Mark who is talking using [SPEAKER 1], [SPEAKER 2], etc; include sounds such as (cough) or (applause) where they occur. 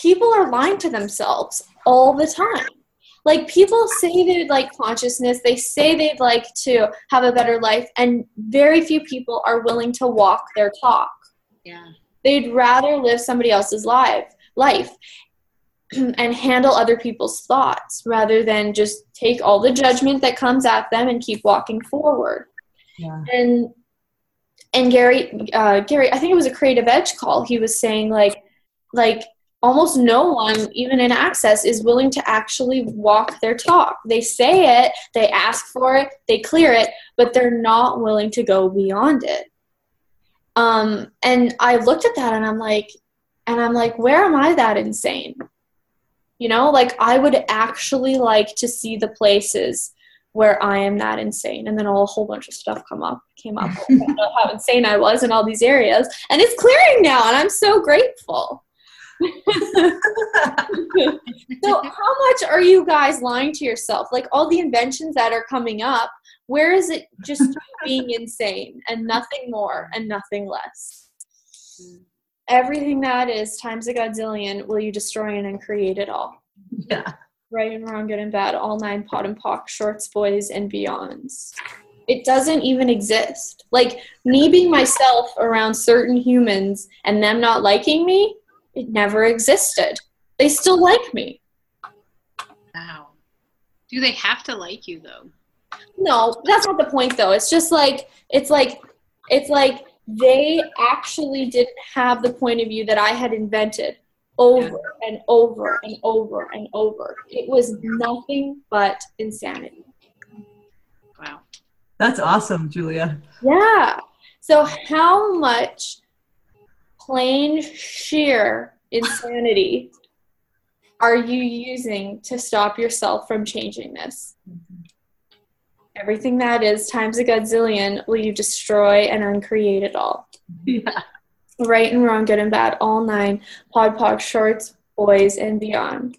[SPEAKER 1] people are lying to themselves all the time. Like people say they'd like consciousness, they say they'd like to have a better life, and very few people are willing to walk their talk.
[SPEAKER 2] Yeah.
[SPEAKER 1] They'd rather live somebody else's life life (clears throat) and handle other people's thoughts rather than just take all the judgment that comes at them and keep walking forward.
[SPEAKER 3] Yeah.
[SPEAKER 1] And and Gary uh, Gary, I think it was a creative edge call. He was saying like like almost no one even in access is willing to actually walk their talk. They say it they ask for it they clear it but they're not willing to go beyond it. Um, and i looked at that and i'm like and i'm like where am i that insane? You know like i would actually like to see the places where i am that insane. And then a whole bunch of stuff come up came up. (laughs) About how insane i was in all these areas. And it's clearing now and i'm so grateful (laughs) so how much are you guys lying to yourself? Like all the inventions that are coming up where is it just (laughs) being insane and nothing more and nothing less? Hmm. Everything that is times a godzillion will you destroy and then create it all?
[SPEAKER 3] Yeah.
[SPEAKER 1] right and wrong good and bad all nine POD and POC shorts boys and beyonds. It doesn't even exist. Like me being myself around certain humans and them not liking me it never existed they still like me
[SPEAKER 2] Wow. Do they have to like you though?
[SPEAKER 1] no that's not the point though it's just like it's like it's like they actually didn't have the point of view that i had invented over and over and over and over it was nothing but insanity
[SPEAKER 2] Wow.
[SPEAKER 3] That's awesome, Julia.
[SPEAKER 1] yeah so how much plain sheer insanity are you using to stop yourself from changing this everything that is times a godzillion will you destroy and uncreate it all
[SPEAKER 3] Yeah.
[SPEAKER 1] right and wrong, good and bad, all nine, pod, pod, shorts, boys, and beyond.